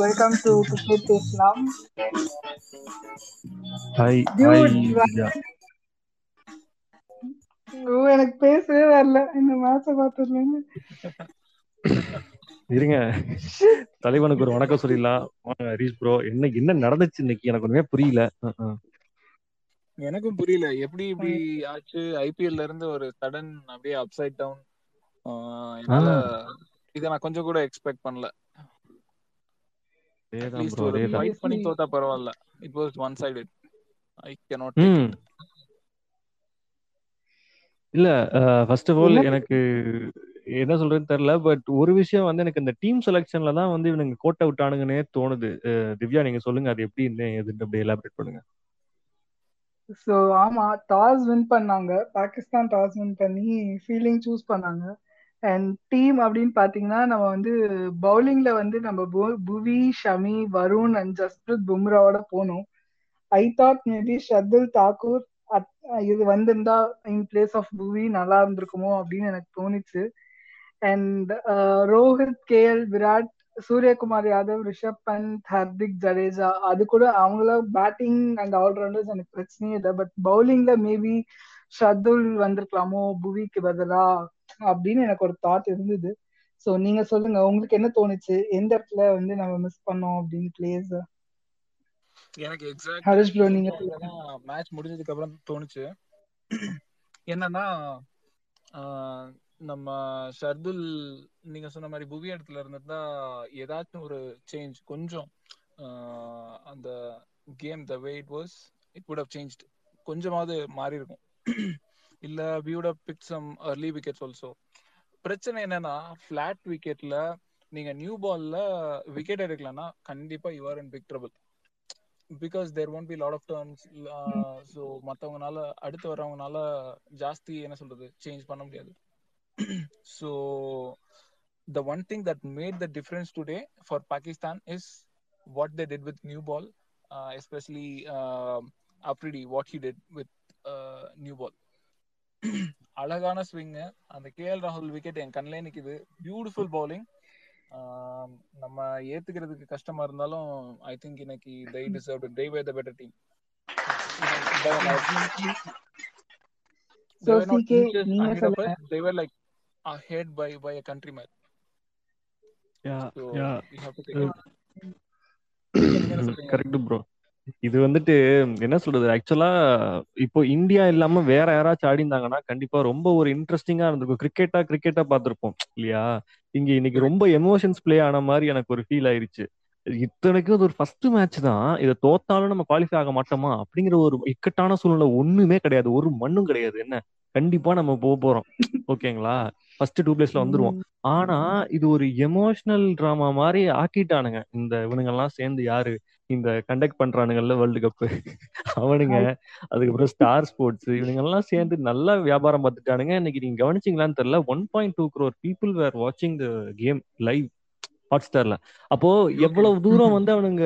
Welcome to cricket பேசலாம் hi எனக்கு பேசவே வரல. இந்த மேட்ச பார்த்ததுல இருந்து இருங்க. தலைவனுக்கு ஒரு வணக்கம் சொல்லிடலாம். வாங்க ஹரீஷ் ப்ரோ என்ன என்ன நடந்துச்சு இன்னைக்கு? எனக்கு ஒண்ணுமே புரியல. எனக்கும் புரியல. எப்படி இப்படி ஆச்சு? ஐபிஎல்ல இருந்து ஒரு சடன் அப்படியே அப்சைட் டவுன் என்னால இத நான் கொஞ்சம் கூட எக்ஸ்பெக்ட் பண்ணல. அட்லீஸ்ட் ஒரு ஃபைட் பண்ணி தோத்தா பரவாயில்ல. It was one sided I cannot hmm. இல்ல ஃபர்ஸ்ட் ஆஃப் ஆல் எனக்கு என்ன சொல்றதுன்னு தெரியல பட் ஒரு விஷயம் வந்து எனக்கு இந்த டீம் செலெக்ஷன்ல தான் வந்து இவனுங்க கோட்டை விட்டானுங்கன்னே தோணுது. அஹ் திவ்யா நீங்க சொல்லுங்க அது எப்படி என்ன எதுன்னு அப்படியே எலாபரேட் பண்ணுங்க. சோ ஆமா டாஸ் வின் பண்ணாங்க. பாகிஸ்தான் டாஸ் வின் பண்ணி ஃபீல்டிங் சூஸ் பண்ணாங்க. அண்ட் டீம் அப்படின்னு பாத்தீங்கன்னா நம்ம வந்து பவுலிங்ல வந்து நம்ம புவி ஷமி வருண் அண்ட் ஜஸ்பிரித் பும்ராவோட போனோம். I thought maybe Shardul Thakur இது வந்திருந்தா இன் பிளேஸ் ஆஃப் புவி நல்லா இருந்திருக்குமோ அப்படின்னு எனக்கு தோணுச்சு. And uh, Rohit KL Virat Suryakumar Yadav Rishabh Pant Hardik Jadeja அது கூட அவங்கள பேட்டிங் அண்ட் ஆல்ரவுண்டர்ஸ் எனக்கு பிரச்சனையே இல்லை. பட் பவுலிங்ல மேபி ஷர்துல் வந்திருக்கலாமோ? புவிக்கு பதிலா? அப்படின்னு எனக்கு ஒரு தாட் இருந்தது. சோ நீங்க சொல்லுங்க உங்களுக்கு என்ன தோணுச்சு? எந்த இடத்துல வந்து நம்ம மிஸ் பண்ணோம் அப்படின்னு பிளேஸ் எனக்கு எக்ஸாக்ட் ஹரிஷ் ப்ரோ நீங்க மேட்ச் முடிஞ்சதுக்கு அப்புறம் தோணுச்சு. என்னன்னா நம்ம ஷர்துல் நீங்க சொன்ன மாதிரி புவி இடத்துல இருந்திருந்தா ஏதாச்சும் ஒரு சேஞ்ச் கொஞ்சம் அந்த game the way it was it would have changed. கொஞ்சமாவது மாறி இருக்கும் இல்ல have picked some early wickets also. பிரச்சனை என்னன்னா ஃபிளாட் விக்கெட்ல நீங்க நியூ பால்ல விக்கெட் எடுக்கலன்னா கண்டிப்பா you are in big trouble because there won't be lot of turns so மற்றவங்கனால அடுத்து வரவங்கனால ஜாஸ்தி என்ன சொல்றது சேஞ்ச் பண்ண முடியாது. So the one thing that made the difference today for Pakistan is what they did with new ball especially Afridi what he did with new ball அழகான swing அந்த KL ராகுல் விக்கெட் என் கண்ணிலே நிக்குது பியூட்டிஃபுல் பவுலிங் நம்ம ஏத்துக்கிறதுக்கு கஷ்டமா இருந்தாலும் I think இன்னைக்கு were the better team they were not, So, CK, நீங்க சொல்லுங்க. they were like ahead by by a so we have to take it நீங்க என்ன சொல்றீங்க கரெக்ட் ப்ரோ இது வந்துட்டு என்ன சொல்றது? ஆக்சுவலா இப்போ இந்தியா இல்லாம வேற யாராச்சும் ஆடி இருந்தாங்கன்னா கண்டிப்பா ரொம்ப ஒரு இன்ட்ரெஸ்டிங்கா இருந்திருக்கும். கிரிக்கெட்டா கிரிக்கெட்டா பார்த்திருப்போம் இல்லையா? இங்க இன்னைக்கு ரொம்ப எமோஷன்ஸ் ப்ளே ஆன மாதிரி எனக்கு ஒரு ஃபீல் ஆயிருச்சு. இத்தனைக்கும் இது ஒரு ஃபர்ஸ்ட் மேட்ச் தான். இதை தோத்தாலும் நம்ம குவாலிஃபை ஆக மாட்டோமா? அப்படிங்கிற ஒரு இக்கட்டான சூழ்நிலை ஒண்ணுமே கிடையாது. ஒரு மண்ணும் கிடையாது. என்ன? கண்டிப்பா நம்ம போக போறோம். ஓகேங்களா? ஃபர்ஸ்ட் டூ பிளேஸ்ல வந்துருவோம். ஆனா இது ஒரு எமோஷனல் டிராமா மாதிரி ஆக்கிட்டானுங்க. இந்த இவனுங்க எல்லாம் சேர்ந்து யாரு? இந்த கண்டக்ட் பண்றானுங்கல்ல வேர்ல்டு கப் அவனுங்க அதுக்கப்புறம் ஸ்டார் ஸ்போர்ட்ஸ் இவனுங்க எல்லாம் சேர்ந்து நல்லா வியாபாரம் பார்த்துட்டானுங்க. இன்னைக்கு நீங்க கவனிச்சீங்களான்னு தெரியல. One point two crore people were வாட்சிங் த கேம் லைவ் ஹாட் ஸ்டார்ல அப்போ எவ்வளவு தூரம் வந்து அவனுங்க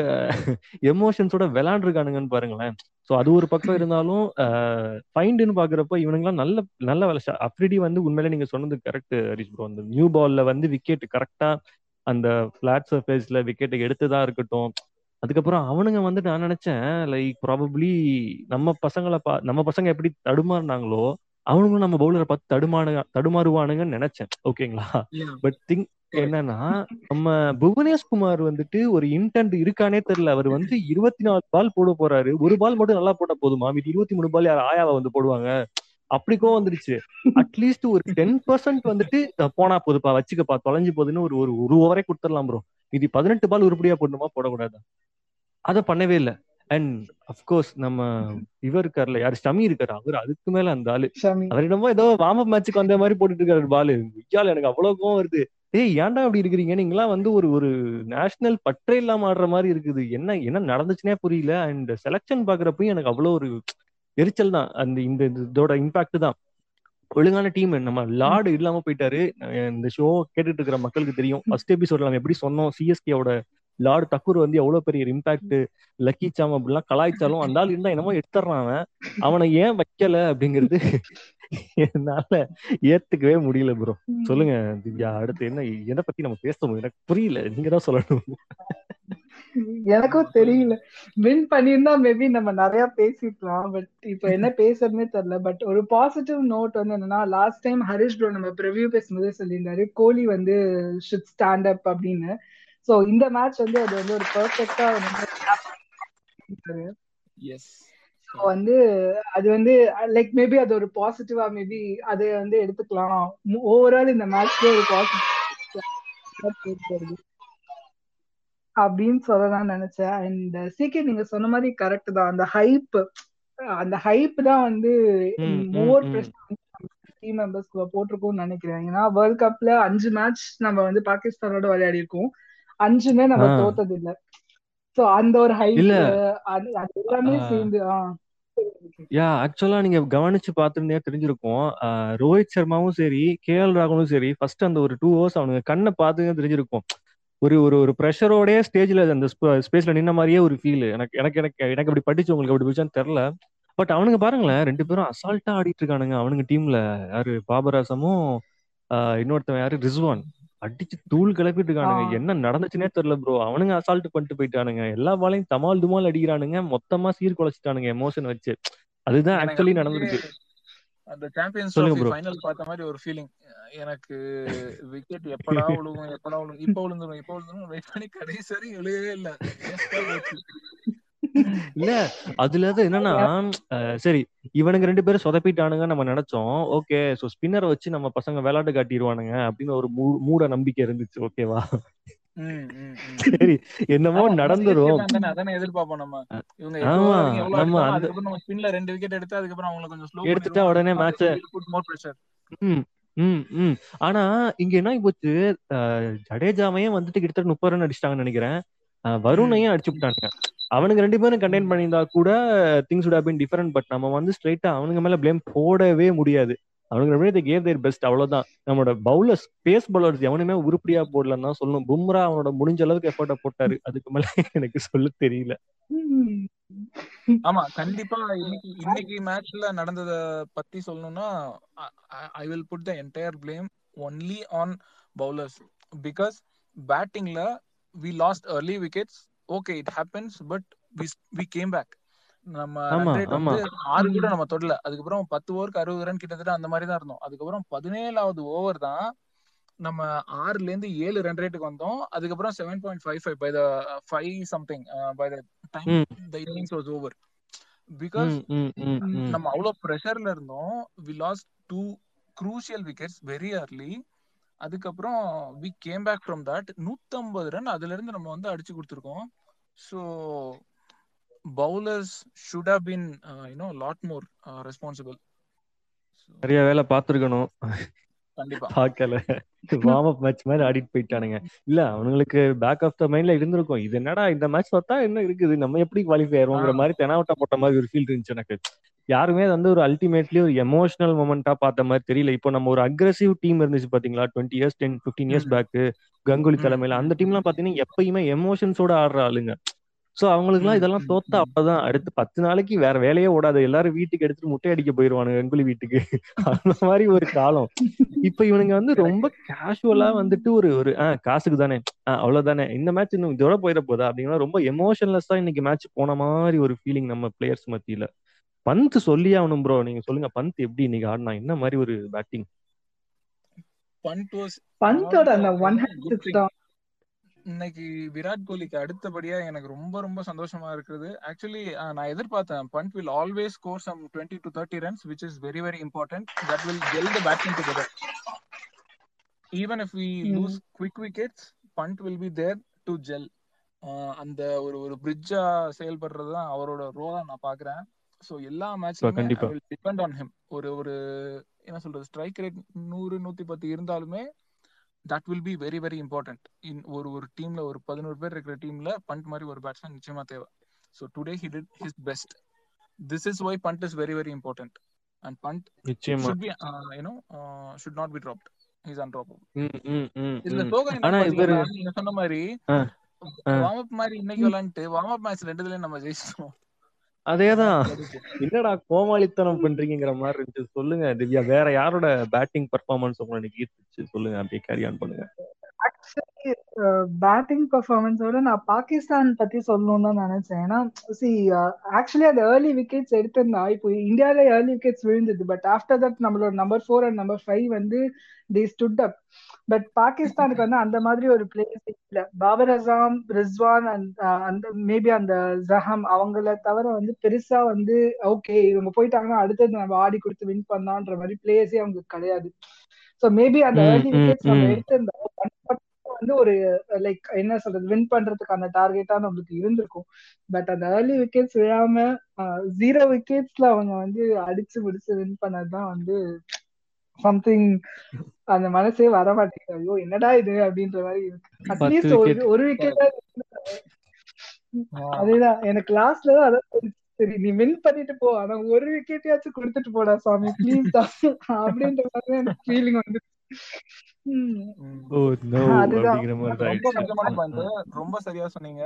எமோஷன்ஸோட விளையாண்டுருக்கானுங்கன்னு பாருங்களேன். சோ அது ஒரு பக்கம் இருந்தாலும் ஃபைண்டுன்னு பாக்குறப்ப இவனுங்கலாம் நல்ல நல்ல வேலை அப்ரிடி வந்து உண்மையிலே நீங்க சொன்னது கரெக்ட் ஹரிஷ் ப்ரோ அந்த நியூ பால்ல வந்து விக்கெட் கரெக்டா அந்த பிளாட் சர்ஃபேஸ்ல விக்கெட்டை எடுத்ததா இருக்கட்டும் அதுக்கப்புறம் அவனுங்க வந்து நான் நினைச்சேன் லைக் ப்ராபப்ளி நம்ம பசங்களை பா நம்ம பசங்க எப்படி தடுமாறினாங்களோ அவனுங்களும் நம்ம பவுலரை பார்த்து தடுமானு தடுமாறுவானுங்கன்னு நினைச்சேன். ஓகேங்களா? பட் திங்க் என்னன்னா நம்ம புவனேஷ்குமார் வந்துட்டு ஒரு இன்டென்ட் இருக்கானே தெரியல. அவர் வந்து இருபத்தி நாலு பால் போட போறாரு. ஒரு பால் மட்டும் நல்லா போட்டா போதுமா? மீதி இருபத்தி மூணு பால் யார் ஆயாவை வந்து போடுவாங்க? அப்படிக்கோ வந்துருச்சு. அட்லீஸ்ட் ஒரு டென் பர்சன்ட் வந்துட்டு போனா போதுப்பா வச்சுக்கப்பா தொலைஞ்சு போகுதுன்னு ஒரு ஒரு ஓவரே கொடுத்துடலாம் ப்ரோ மீதி பதினெட்டு பால் உருப்படியா போடணுமா? போடக்கூடாதா? அதை பண்ணவே இல்லை. அண்ட் அப்கோர்ஸ் நம்ம இவர் இருக்காருல்ல யாரு? ஷமி இருக்காரு. அவர் அதுக்கு மேல அந்த ஆளு. ஷமி. அவர் என்னமோ ஏதோ வார்ம் அப் மேட்சுக்கு வந்த மாதிரி போட்டுட்டு இருக்காரு பாலு ஐயால எனக்கு அவ்வளவு கோவம் வருது. ஏய் ஏன்டா அப்படி இருக்கிறீங்க? நீங்களாம் வந்து ஒரு ஒரு நேஷனல் பற்றே இல்லாம ஆடுற மாதிரி இருக்குது. என்ன என்ன நடந்துச்சுன்னே புரியல. அண்ட் செலக்ஷன் பாக்குறப்பயும் எனக்கு அவ்வளவு ஒரு எரிச்சல் தான். அந்த இந்த இதோட இம்பாக்ட் தான். ஒழுங்கான டீம் நம்ம லார்டு இல்லாம போயிட்டாரு. இந்த ஷோ கேட்டுட்டு இருக்கிற மக்களுக்கு தெரியும். ஃபர்ஸ்ட் எபிசோட்ல நம்ம எப்படி சொன்னோம்? சிஎஸ்கேவோட லார்டு தக்கூர் வந்து எவ்வளவு பெரிய இம்பாக்ட் லக்கி சாம் அப்படிலாம் கலாய்ச்சாலும் அந்த ஆள் இருந்தா என்னமோ எடுத்துறான் அவன். அவனை ஏன் வைக்கல அப்படிங்கிறது என்னால ஏத்துக்கவே முடியல ப்ரோ சொல்லுங்க திவ்யா அடுத்து என்ன எதை பத்தி நம்ம பேசணும்? எனக்கு புரியல நீங்க தான் சொல்லணும். எனக்கும் தெரியல. வின் பண்ணியிருந்தா மேபி நம்ம நிறைய பேசிக்கலாம் பட் இப்போ என்ன பேசுறதுனே தெரியல. பட் ஒரு பாசிட்டிவ் நோட் வந்து என்னன்னா லாஸ்ட் டைம் ஹரிஷ் ப்ரோ நம்ம ப்ரிவியூ பேசும்போதே சொல்லியிருந்தாரு கோலி வந்து ஷுட் ஸ்டாண்ட் அப் அப்படின்னு. சோ இந்த மேட்ச் வந்து அது வந்து ஒரு பெர்ஃபெக்டா வந்து எஸ் வந்து அது வந்து லைக் மேபி அது ஒரு பாசிட்டிவா மேபி அதை வந்து எடுத்துக்கலாம். ஓவரால் இந்த மேட்ச்ல ஒரு பாசிட்டிவ் அப்படின்னு சொல்லலாம் நினைச்சேன். அண்ட் சீக்கிரம் நீங்க சொன்ன மாதிரி கரெக்ட் தான். அந்த ஹைப் அந்த ஹைப் தான் வந்து மோர் டீம் மெம்பர்ஸ்க்கு போட்டிருக்கோம்னு நினைக்கிறேன். ஏன்னா வேர்ல்ட் கப்ல அஞ்சு மேட்ச் நம்ம வந்து பாகிஸ்தானோட விளையாடி இருக்கோம் அஞ்சுமே நம்ம. தோத்தது இல்ல சோ அந்த ஒரு ஹைப் இல்ல. அது அது எல்லாமே. சேர்ந்து யா ஆக்சுவலா நீங்க கவனிச்சு பார்த்திருந்தே தெரிஞ்சிருக்கும். ரோஹித் சர்மாவும் சரி கே எல் ராகுலும் சரி ஃபர்ஸ்ட் அந்த ஒரு டூ ஹவர்ஸ் அவனுங்க கண்ணை பார்த்துங்க தெரிஞ்சிருக்கும். ஒரு ஒரு ஒரு ப்ரெஷரோடய ஸ்டேஜ்ல அந்த ஸ்பேஸ்ல நின்ன மாதிரியே ஒரு ஃபீல் எனக்கு எனக்கு எனக்கு எனக்கு அப்படி படிச்சு உங்களுக்கு அப்படி பிடிச்சான்னு தெரியல. பட் அவனுங்க பாருங்களேன் ரெண்டு பேரும் அசால்ட்டா ஆடிட்டு இருக்கானுங்க. அவனுங்க டீம்ல யாரு? பாபராசமும் இன்னொருத்தவன் யாரு? ரிஸ்வான். அடிச்சு தூள் கிளப்பிட்டு இருக்கானுங்க. என்ன நடந்துச்சுன்னே தெரியல ப்ரோ அவனுங்க அசால்ட் பண்ணிட்டு போயிட்டானுங்க. எல்லா பாலையும் தமால் துமால் அடிக்கிறானுங்க. மொத்தமா சீர்குலைச்சிட்டானுங்க எமோஷன் வச்சு. அதுதான் ஆக்சுவலி நடந்திருக்கு. அந்த சாம்பியன்ஸ் ட்ராஃபி. ஃபைனல் பார்த்த மாதிரி ஒரு ஃபீலிங் எனக்கு விக்கெட் எப்படா விழுகும் எப்படா விழுகும் இப்ப விழுந்துரும் இப்ப விழுந்துரும். வெயிட் பண்ணி கடைசி வரை விழுகவே இல்ல. இல்ல அதுல அது என்னன்னா சரி இவனுங்க ரெண்டு பேரும் சொதப்பிட்டானுங்க நம்ம நினைச்சோம். ஓகே சோ ஸ்பின்னரை வச்சு நம்ம பசங்க விளையாட்டு காட்டிடுவானுங்க அப்படின்னு ஒரு மூட நம்பிக்கை இருந்துச்சு ஓகேவா. சரி என்னமோ நடந்துரும். எடுத்துட்டா உடனே match அ- put more pressure hmm hmm ம். ஆனா இங்க என்ன போச்சு? ஜடேஜாவையும் வந்துட்டு கிட்டத்தட்ட முப்பது ரன் அடிச்சிட்டாங்கன்னு நினைக்கிறேன். வருணையும் அடிச்சு விட்டானுங்க. அவனுங்க ரெண்டு பேரும் கண்டெயின் பண்ணியிருந்தா கூட things have been different but நம்ம வந்து ஸ்ட்ரைட்டா அவனுங்க மேல ப்ளேம் போடவே முடியாது. அவனுங்க ரெண்டு கேவ் தேர் பெஸ்ட் அவ்வளவுதான். நம்மளோட பவுலர்ஸ் பேஸ் பவுலர்ஸ் எவனுமே உருப்படியா போடலன்னு தான் சொல்லணும். பும்ரா அவனோட முடிஞ்ச அளவுக்கு எஃபர்ட்டை போட்டாரு. அதுக்கு மேல எனக்கு சொல்ல தெரியல. ஆமா கண்டிப்பா இன்னைக்கு இன்னைக்கு மேட்ச்ல நடந்தத பத்தி சொல்லணும்னா I will put the entire blame only on bowlers because பேட்டிங்ல we lost early wickets okay it happens but we came back நம்ம ஆறு கூட நம்ம தொடல. அதுக்கப்புறம் பத்து ஓவருக்கு அறுபது ரன் கிட்டத்தட்ட அந்த மாதிரி தான் இருந்தோம். அதுக்கப்புறம் பதினேழாவது ஓவர் தான் நம்ம ஆறுல இருந்து ஏழு ரன் ரேட்டுக்கு வந்தோம். அதுக்கப்புறம் seven point five five by the five something by the time. The innings was over because. நம்ம அவ்வளவு ப்ரெஷர்ல இருந்தோம். We lost two crucial wickets very early அதுக்கப்புறம் we came back from that நூத்தம்பது ரன் அதுல இருந்து நம்ம வந்து அடிச்சு கொடுத்துருக்கோம். So bowlers should have been you know lot more responsible நிறைய வேலை பார்த்திருக்கணும். கண்டிப்பா. பார்க்கல. வார்ம் அப் மேட்ச் மாதிரி ஆடிட்டு போயிட்டானுங்க. இல்ல அவனுங்களுக்கு பேக் ஆஃப் த மைண்ட்ல இருந்திருக்கும். இது என்னடா இந்த மேட்ச் பார்த்தா என்ன இருக்குது? நம்ம எப்படி குவாலிஃபை ஆயிருவோங்கிற. மாதிரி தெனாவட்டா போட்ட மாதிரி ஒரு ஃபீல் இருந்துச்சு எனக்கு. யாருமே அது வந்து ஒரு அல்டிமேட்லி ஒரு எமோஷனல் மொமெண்டா பார்த்த மாதிரி தெரியல. இப்போ நம்ம ஒரு அக்ரெசிவ் டீம் இருந்துச்சு பாத்தீங்களா? Twenty years ten fifteen years. Back Ganguly தலைமையில. அந்த ம், டீம்லாம் பாத்தீங்கன்னா எப்பயுமே எமோஷன்ஸோட ஆடுற ஆளுங்க. சோ அவங்களுக்குலாம் ம், இதெல்லாம் தோத்தா. அவ்வளவுதான் அடுத்து பத்து நாளைக்கு வேற வேலையே ஓடாது. எல்லாரும் வீட்டுக்கு எடுத்துட்டு முட்டை அடிக்க போயிருவானுங்க கங்குலி வீட்டுக்கு. அந்த மாதிரி ஒரு காலம். இப்ப இவனுங்க வந்து ரொம்ப கேஷுவலா வந்துட்டு ஒரு ஒரு ஆஹ் காசுக்கு தானே. ஆஹ் அவ்வளவுதானே. இந்த மேட்ச் இன்னும் இதோட போயிட போதா? அப்படின்னா ரொம்ப எமோஷன்லெஸ்ஸா இன்னைக்கு மேட்ச் போன மாதிரி ஒரு ஃபீலிங் நம்ம பிளேயர்ஸ் மத்தியில. பந்த் சொல்லியே ஆகணும் ப்ரோ நீங்க சொல்லுங்க பந்த் எப்படி? இன்னைக்கு ஆடினா என்ன மாதிரி ஒரு பேட்டிங் பண்ட் வாஸ் பந்தோட அந்த ஒன் ஹேண்ட் இன்னைக்கு விராட் கோலிக்கு அடுத்தபடியா எனக்கு ரொம்ப ரொம்ப சந்தோஷமா இருக்குது ஆக்சுவலி நான் எதிர்பார்த்தேன் Pant will always score some twenty to thirty runs which is very very important that will gel the batting together even if we lose quick wickets Pant will be there to gel அந்த ஒரு ஒரு பிரிட்ஜா செயல்படுறது தான் அவரோட ரோலா நான் பாக்குறேன் so எல்லா மேட்ச்லயுமே depend on him ஒரு ஒரு என்ன சொல்றது ஸ்ட்ரைக் ரேட் நூறு நூத்தி பத்து இருந்தாலுமே that will be very very important in ஒரு ஒரு டீம்ல ஒரு பதினோரு பேர் இருக்கிற டீம்ல பண்ட் மாதிரி ஒரு பேட்ஸ்மேன் நிச்சயமா தேவை. So today he did his best this is why Pant is very very important and Pant should be you know should not be dropped is undroppable இதுல பாத்தீங்கன்னா நீங்க சொன்ன மாதிரி. வார்ம் அப் மாதிரி இன்னைக்கு விளையாண்டுட்டு வார்ம் அப் மேட்ச் ரெண்டுலயும் நம்ம ஜெயிச்சிட்டோம் அதேதான். என்னடா கோமாளித்தனம் பண்றீங்கிற மாதிரி இருந்துச்சு. சொல்லுங்க திவ்யா. வேற யாரோட பேட்டிங் பர்ஃபார்மன்ஸ் உங்களுக்கு ஈர்த்துச்சு? சொல்லுங்க அப்படியே கேரி ஆன் பண்ணுங்க. ஆக்சுவலி பேட்டிங் பர்ஃபார்மன்ஸோட நான் பாகிஸ்தான் பத்தி சொல்லணும்னு தான் நினைச்சேன். ஏன்னா சி ஆக்சுவலி அந்த ஏர்லி விக்கெட்ஸ் எடுத்திருந்தா இப்போ இந்தியாவில ஏர்லி விக்கெட்ஸ் விழுந்தது. பட் ஆஃப்டர் தட் நம்மளோட number four and number five வந்து தி ஸ்டுட் அப் பட் பாகிஸ்தானுக்கு வந்து அந்த மாதிரி ஒரு பிளேஸ் இல்ல. பாபர் அசாம் ரிஸ்வான் அண்ட் அந்த மேபி அந்த ஜஹம் அவங்கள தவிர வந்து பெருசா வந்து ஓகே இவங்க போயிட்டாங்கன்னா அடுத்தது நம்ம ஆடி கொடுத்து வின் பண்ணான்ற மாதிரி பிளேயர்ஸே அவங்களுக்கு கிடையாது. ஸோ மேபி அந்த நம்ம. எடுத்திருந்தா வந்து ஒரு லைக் என்ன சொல்றது வின் பண்றதுக்கான டார்கெட்டா நம்மளுக்கு இருந்திருக்கும். பட் அந்த ஏர்லி விக்கெட்ஸ் விழாம ஜீரோ விக்கெட்ஸ்ல அவங்க வந்து அடிச்சு முடிச்சு வின் பண்ணதுதான் வந்து சம்திங் அந்த மனசே வர மாட்டேங்குது. ஐயோ என்னடா இது அப்படின்ற மாதிரி இருக்கு. அட்லீஸ்ட் ஒரு விக்கெட் ஒரு விக்கெட் அதேதான் எனக்கு லாஸ்ட்ல தான் அதான். சரி நீ வின் பண்ணிட்டு போ. ஆனா ஒரு விக்கெட்டையாச்சும் கொடுத்துட்டு போடா சாமி. ப்ளீஸ் தான் அப்படின்ற மாதிரி எனக்கு ஃபீலிங் வந்து. ரொம்ப சரியா சொன்னீங்க.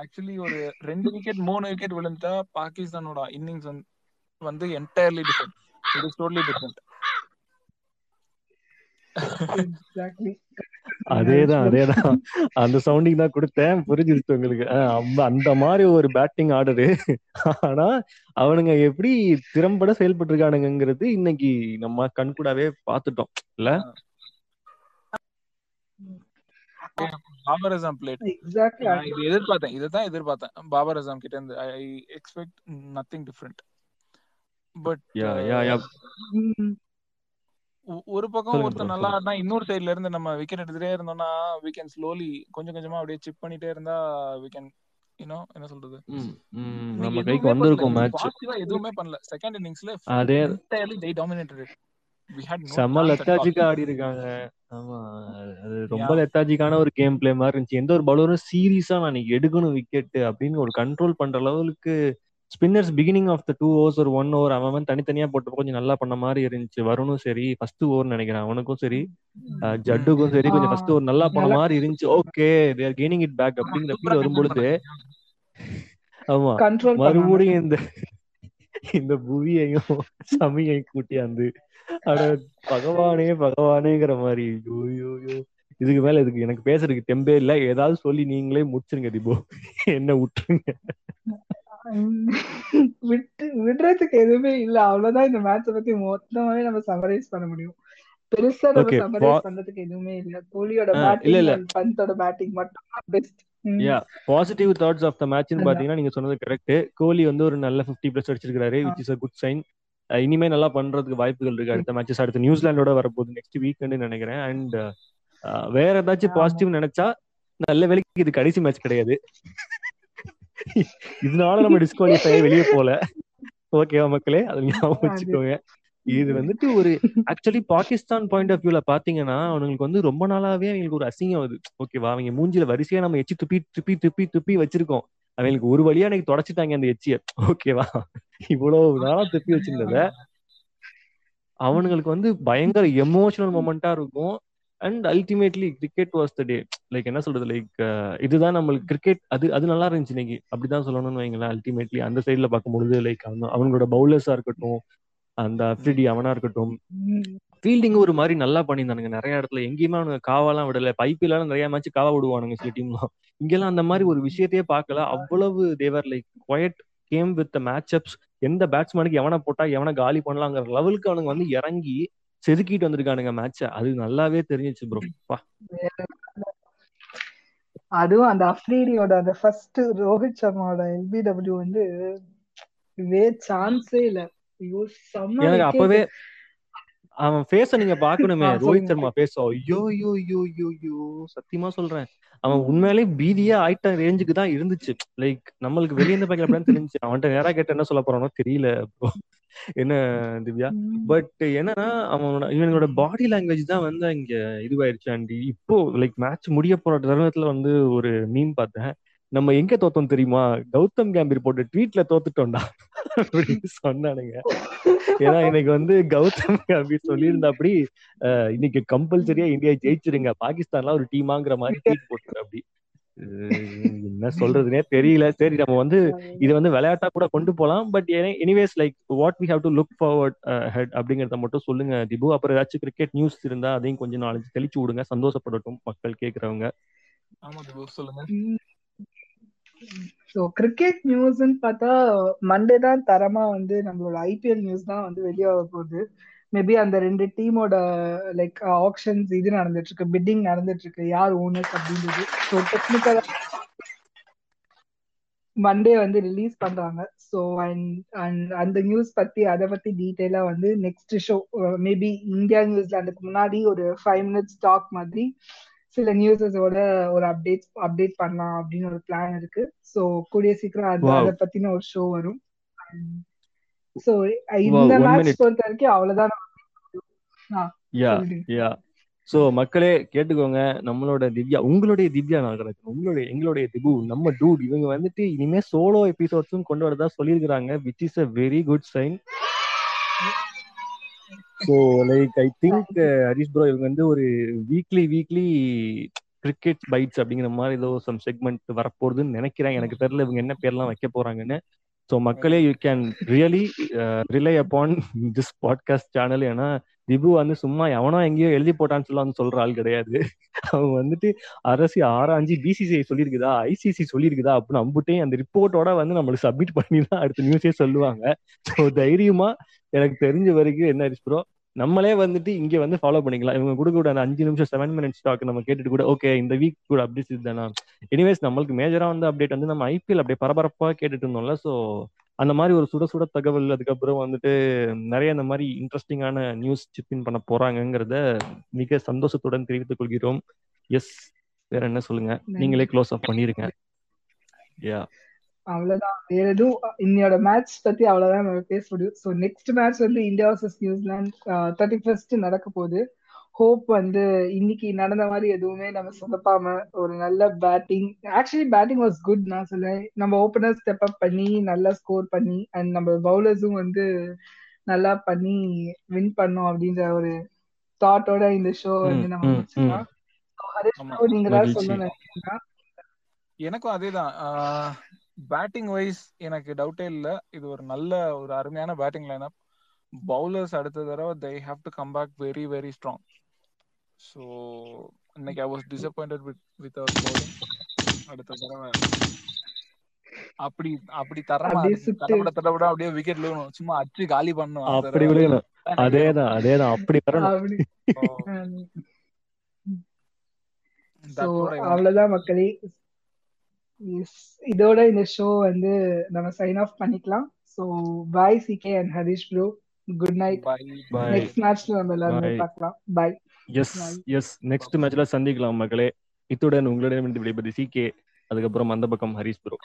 ஆக்சுவலி ஒரு ரெண்டு விக்கெட் மூணு விக்கெட் விழுந்துட்டா பாகிஸ்தானோட இன்னிங்ஸ் வந்து entirely different it is totally different அதேதான் அதேதான். அந்த சவுண்டிங் தான் கொடுத்தேன். புரிஞ்சிருச்சு உங்களுக்கு. அந்த- மாதிரி ஒரு பேட்டிங் ஆர்டரு ஆனா அவனுங்க எப்படி திறம்பட செயல்பட்டு இருக்கானுங்கிறது இன்னைக்கு நம்ம கண்கூடாவே பார்த்துட்டோம். இல்ல? பாபர் அசாம் பிளேட் இது எதிர்பார்த்தேன். இதுதான் எதிர்பார்த்தேன். பாபர் அசாம் கிட்ட இருந்து I expect nothing different but yeah yeah yeah ஒரு பக்கம் ஒருத்தர் நல்லா. ஆடினா இன்னொரு சைடுல இருந்து நம்ம விக்கெட் எடுத்துட்டே இருந்தோம்னா we can slowly கொஞ்சம் கொஞ்சமா அப்படியே சிப் பண்ணிட்டே இருந்தா we can யூனோ என்ன சொல்றது? நம்ம கைக்கு வந்திருக்கும் மேட்ச் எதுவுமே பண்ணல. செகண்ட் இன்னிங்ஸ்ல அதே had no செம்ம லெத்தாஜிக்கா ஆடி இருக்காங்க. ஆமா அது ரொம்ப. லெத்தாஜிக்கான ஒரு கேம் பிளே மாதிரி இருந்துச்சு. எந்த ஒரு பவுலரும் சீரியஸா நான் எடுக்கணும் விக்கெட் அப்படின்னு ஒரு கண்ட்ரோல் பண்ற லெவலுக்கு spinners beginning of the two overs ஒரு ஒன் ஓவர் அவன் தனித்தனியா போட்டு கொஞ்சம் நல்லா பண்ண மாதிரி இருந்துச்சு. வருணும் சரி ஃபர்ஸ்ட் ஓவர் நினைக்கிறேன். அவனுக்கும் சரி ஜட்டுக்கும் சரி கொஞ்சம் ஃபர்ஸ்ட் ஓவர் நல்லா பண்ண மாதிரி இருந்துச்சு. Okay they're gaining it back அப்படிங்கிற ஃபீல் வரும்பொழுது ஆமா மறுபடியும் இந்த இந்த புவியையும் சமியையும் கூட்டியாந்து அட பகவானே பகவானேங்கிற மாதிரி ஐயோ. இதுக்கு மேல இதுக்கு எனக்கு பேசுறதுக்கு தெம்பே இல்ல. ஏதாவது சொல்லி நீங்களே முடிச்சிருங்க திபோ. என்ன விட்டுருங்க விட்டு விடுறதுக்கு எதுவுமே இல்ல. அவ்வளவுதான் இந்த மேட்ச பத்தி மொத்தமாவே நம்ம சமரைஸ் பண்ண முடியும். பெருசா நம்ம சமரைஸ் பண்றதுக்கு எதுவுமே இல்ல. கோலியோட பேட்டிங் பந்தோட பேட்டிங் மட்டும் best yeah positive thoughts of the மேட்ச்னு பாத்தீங்கன்னா நீங்க சொன்னது கரெக்ட் கோலி வந்து ஒரு நல்ல 50 பிளஸ் அடிச்சிருக்காரு which is a good sign இனிமே நல்லா பண்றதுக்கு வாய்ப்புகள் இருக்கு. அடுத்த மேட்சஸ் அடுத்த நியூசிலாண்டோட வரப்போகுது நெக்ஸ்ட் வீக்கெண்ட் நினைக்கிறேன். அண்ட் வேற ஏதாச்சும் பாசிட்டிவ் நினைச்சா நல்ல வேலைக்கு இது கடைசி மேட்ச் கிடையாது. இதனால நம்ம டிஸ்குவாலிஃபை வெளியே போல. ஓகேவா மக்களே? அதை ஞாபகம் வச்சுக்கோங்க. இது வந்துட்டு ஒரு ஆக்சுவலி பாகிஸ்தான் பாயிண்ட் ஆஃப் வியூல பாத்தீங்கன்னா அவங்களுக்கு வந்து ரொம்ப நாளாவே அவங்களுக்கு ஒரு அசிங்கம் அது. ஓகேவா அவங்க மூஞ்சில வரிசையா நம்ம எச்சி துப்பி துப்பி துப்பி துப்பி வச்சிருக்கோம். அவங்களுக்கு ஒரு வழியா எனக்கு தொடச்சிட்டாங்க அந்த எச்சிய. ஓகேவா இவ்வளவு நாளா துப்பி வச்சிருந்தத. அவனுங்களுக்கு வந்து பயங்கர எமோஷனல் மொமெண்டா இருக்கும். And ultimately cricket was the day like என்ன சொல்றது? லைக் uh, இதுதான் நம்மளுக்கு கிரிக்கெட் அது அது நல்லா இருந்துச்சு இன்னைக்கு. அப்படிதான் சொல்லணும்னு வைங்களேன் அல்டிமேட்லி அந்த சைட்ல பார்க்கும்பொழுது லைக் அவங்களோட பவுலர்ஸா இருக்கட்டும் அந்த அஃப்ரிடி அவனா இருக்கட்டும் ஃபீல்டிங் ஒரு மாதிரி நல்லா பண்ணியிருந்தானுங்க. நிறைய இடத்துல எங்கேயுமே அவனுங்க காவாலாம் விடல. பைப்பில நிறைய மேட்ச் காவா விடுவானுங்க சில டீம்லாம் இங்கெல்லாம் அந்த மாதிரி ஒரு விஷயத்தையே பார்க்கல. அவ்வளவு they were like quiet game with matchups எந்த பேட்ஸ்மேனுக்கு எவனை போட்டா எவனை காலி பண்ணலாங்கிற லெவலுக்கு அவனுங்க வந்து இறங்கி செதுக்கிட்டு வந்திருக்கானுங்க மேட்ச அது நல்லாவே தெரிஞ்சிச்சு ப்ரோ அதுவும் அந்த அஃப்ரீடியோட அந்த ஃபர்ஸ்ட் ரோஹித் சர்மாவோட எல்பிடபிள்யூ வந்து வே சான்ஸே இல்ல. எனக்கு அப்பவே அவன் ஃபேஸ நீங்க பாக்கணுமே ரோஹித் சர்மா ஃபேஸ் ஐயோ ஐயோ ஐயோ ஐயோ ஐயோ சத்தியமா சொல்றேன். அவன் உண்மையிலேயே பீதியா ஆயிட்ட ரேஞ்சுக்கு தான் இருந்துச்சு. லைக் நம்மளுக்கு வெளியே இருந்து பார்க்கல அப்படின்னு தெரிஞ்சு அவன்கிட்ட நேரா கேட்ட என்ன சொல்ல போறானோ தெரியல. என்ன திவ்யா? பட் என்னன்னா அவனோட இவனோட பாடி லாங்குவேஜ் தான் வந்து அங்க இதுவாயிருச்சு. அண்ட் இப்போ லைக் மேட்ச் முடிய போற தருணத்துல வந்து ஒரு மீம் பார்த்தேன். நம்ம எங்க தோத்தோம் தெரியுமா? கௌதம் கம்பீர் போட்ட ட்வீட்ல தோத்துட்டோம்டா. அப்படின்னு சொன்னானுங்க. ஏன்னா இன்னைக்கு வந்து கௌதம் கம்பீர் சொல்லியிருந்தா அப்படி இன்னைக்கு கம்பல்சரியா இந்தியா ஜெயிச்சிருங்க. பாகிஸ்தான்லாம் ஒரு டீமாங்கிற மாதிரி ட்வீட் போட்டுரு அப்படி. என்ன சொல்றதுனே தெரியல. சரி நம்ம வந்து இது வந்து விளையாட்டா கூட கொண்டு போலாம். But anyways like what we have to look forward ahead அப்படிங்கறத மட்டும் சொல்லுங்க திபு. அப்புறம் ஏதாச்சும் கிரிக்கெட் நியூஸ் இருந்தா அதையும் கொஞ்சம் நாளைக்கு தெளிச்சு விடுங்க. சந்தோஷப்படட்டும் மக்கள் கேக்குறவங்க ஆமா திபு. சொல்லுங்க. ஸோ கிரிக்கெட் நியூஸ்ன்னு பார்த்தா மண்டே தான் தரமா வந்து நம்மளோட ஐபிஎல் நியூஸ் தான் வந்து வெளியாக போகுது. மேபி அந்த ரெண்டு டீமோட லைக் ஆப்ஷன்ஸ் இது நடந்துட்டு இருக்கு பிட்டிங் நடந்துட்டு இருக்கு யார் ஓனர்ஸ் அப்படின்றது. ஸோ டெக்னிக்கலா மண்டே வந்து ரிலீஸ் பண்றாங்க. ஸோ அண்ட் அண்ட் அந்த நியூஸ் பத்தி அதை பத்தி டீட்டெயிலா வந்து நெக்ஸ்ட் ஷோ மேபி இந்தியா நியூஸ்லாண்டுக்கு முன்னாடி ஒரு ஃபைவ் மினிட்ஸ் டாக் மாதிரி சில நியூஸஸோட ஒரு அப்டேட் அப்டேட் பண்ணலாம் அப்படின்னு ஒரு பிளான் இருக்கு. ஸோ கூடிய சீக்கிரம் அது அதை பத்தின ஒரு ஷோ வரும். ஸோ இந்த மேட்ச் பொறுத்த வரைக்கும் அவ்வளவுதான். யா யா சோ மக்களே கேட்டுக்கோங்க. நம்மளோட திவ்யா உங்களுடைய திவ்யா நாகராஜன் உங்களுடைய எங்களுடைய திபு நம்ம டூட் இவங்க வந்துட்டு இனிமே சோலோ எபிசோட்ஸும் கொண்டு வரதா சொல்லியிருக்கிறாங்க which is a very good sign so like I think Harish bro இவங்க வந்து ஒரு வீக்லி வீக்லி கிரிக்கெட் பைட்ஸ் அப்படிங்கிற மாதிரி ஏதோ சம் செக்மெண்ட் வரப்போகுதுன்னு நினைக்கிறேன். எனக்கு தெரியல இவங்க என்ன பேர்லாம் வைக்க போறாங்கன்னு. ஸோ மக்களே you can really rely upon this podcast channel ஏன்னா திபு வந்து சும்மா எவனோ எங்கேயோ எழுதி போட்டான்னு சொல்ல வந்து சொல்ற ஆள் கிடையாது. அவங்க வந்துட்டு அரசு ஆராய்ஞ்சி பிசிசிஐ சொல்லியிருக்குதா? ஐசிசி சொல்லியிருக்குதா? அப்படின்னு அம்புட்டையும் அந்த ரிப்போர்ட்டோட வந்து நம்மளுக்கு சப்மிட் பண்ணி தான் அடுத்த நியூஸே சொல்லுவாங்க. ஸோ தைரியமா எனக்கு தெரிஞ்ச வரைக்கும் என்ன ப்ரோ நம்மளே வந்துட்டு இங்க வந்து ஃபாலோ பண்ணிக்கலாம். இவங்க கொடுக்க கூட அந்த அஞ்சு நிமிஷம் செவன் மினிட்ஸ் ஸ்டாக் நம்ம கேட்டுட்டு கூட ஓகே இந்த வீக் கூட அப்டேட்ஸ் இதுதானா? எனிவேஸ் நம்மளுக்கு மேஜரா வந்து அப்டேட் வந்து நம்ம ஐபிஎல் அப்படியே பரபரப்பா கேட்டுட்டு இருந்தோம்ல. ஸோ அந்த மாதிரி ஒரு சுட சுட தகவல் அதுக்கப்புறம் வந்துட்டு நிறைய இந்த மாதிரி இன்ட்ரெஸ்டிங்கான நியூஸ் சிப்பின் பண்ண போறாங்கிறத மிக சந்தோஷத்துடன் தெரிவித்துக் கொள்கிறோம். எஸ் வேற என்ன சொல்லுங்க? நீங்களே க்ளோஸ் அப் பண்ணிருங்க. யா அவ்வளவுதான். வேற எதுவும் இன்னையோட மேட்ச் பத்தி அவ்வளவுதான் நம்ம பேச முடியும். ஸோ நெக்ஸ்ட் மேட்ச் வந்து India versus New Zealand thirty first நடக்க போகுது. ஹோப் வந்து இன்னைக்கு நடந்த மாதிரி எதுவுமே நம்ம சொதப்பாம ஒரு நல்ல batting actually batting was good நான் சொல்லுவேன் நம்ம ஓப்பனர் ஸ்டெப் அப் பண்ணி நல்லா ஸ்கோர் பண்ணி அண்ட் நம்ம பவுலர்ஸும் வந்து நல்லா பண்ணி வின் பண்ணோம் அப்படின்ற ஒரு தாட்டோட இந்த ஷோ வந்து நம்ம முடிச்சுக்கலாம். நீங்க தான் நினைக்கிறீங்களா எனக்கும் அதேதான். பேட்டிங் வைஸ் எனக்கு டவுட்டே இல்ல. இது ஒரு நல்ல ஒரு அருமையான பேட்டிங் லைனப் பவுலர்ஸ் அடுத்த தடவை they have to come back very very strong so இன்னைக்கு I was disappointed with with our bowling அடுத்த தடவை. அப்படி அப்படி தரமா தடப்பட தடப்பட அப்படியே விக்கெட் விழுகணும் சும்மா அச்சு காலி பண்ணும் அப்படி விழுகணும். அதேதான் அதேதான். அப்படி வரணும். அவ்வளவுதான் மக்களே. இதோட இந்த ஷோ வந்து நம்ம சைன் ஆஃப் பண்ணிக்கலாம். So bye CK and Harish bro good night next மேட்ச்ல நம்ம எல்லாருமே பார்க்கலாம். பாய் எஸ் எஸ் நெக்ஸ்ட் மேட்ச்ல சந்திக்கலாம் மக்களே. இத்துடன் உங்களிடம் விடைபெறுவது சிகே அதுக்கப்புறம் அந்த பக்கம் ஹரிஷ் ப்ரோ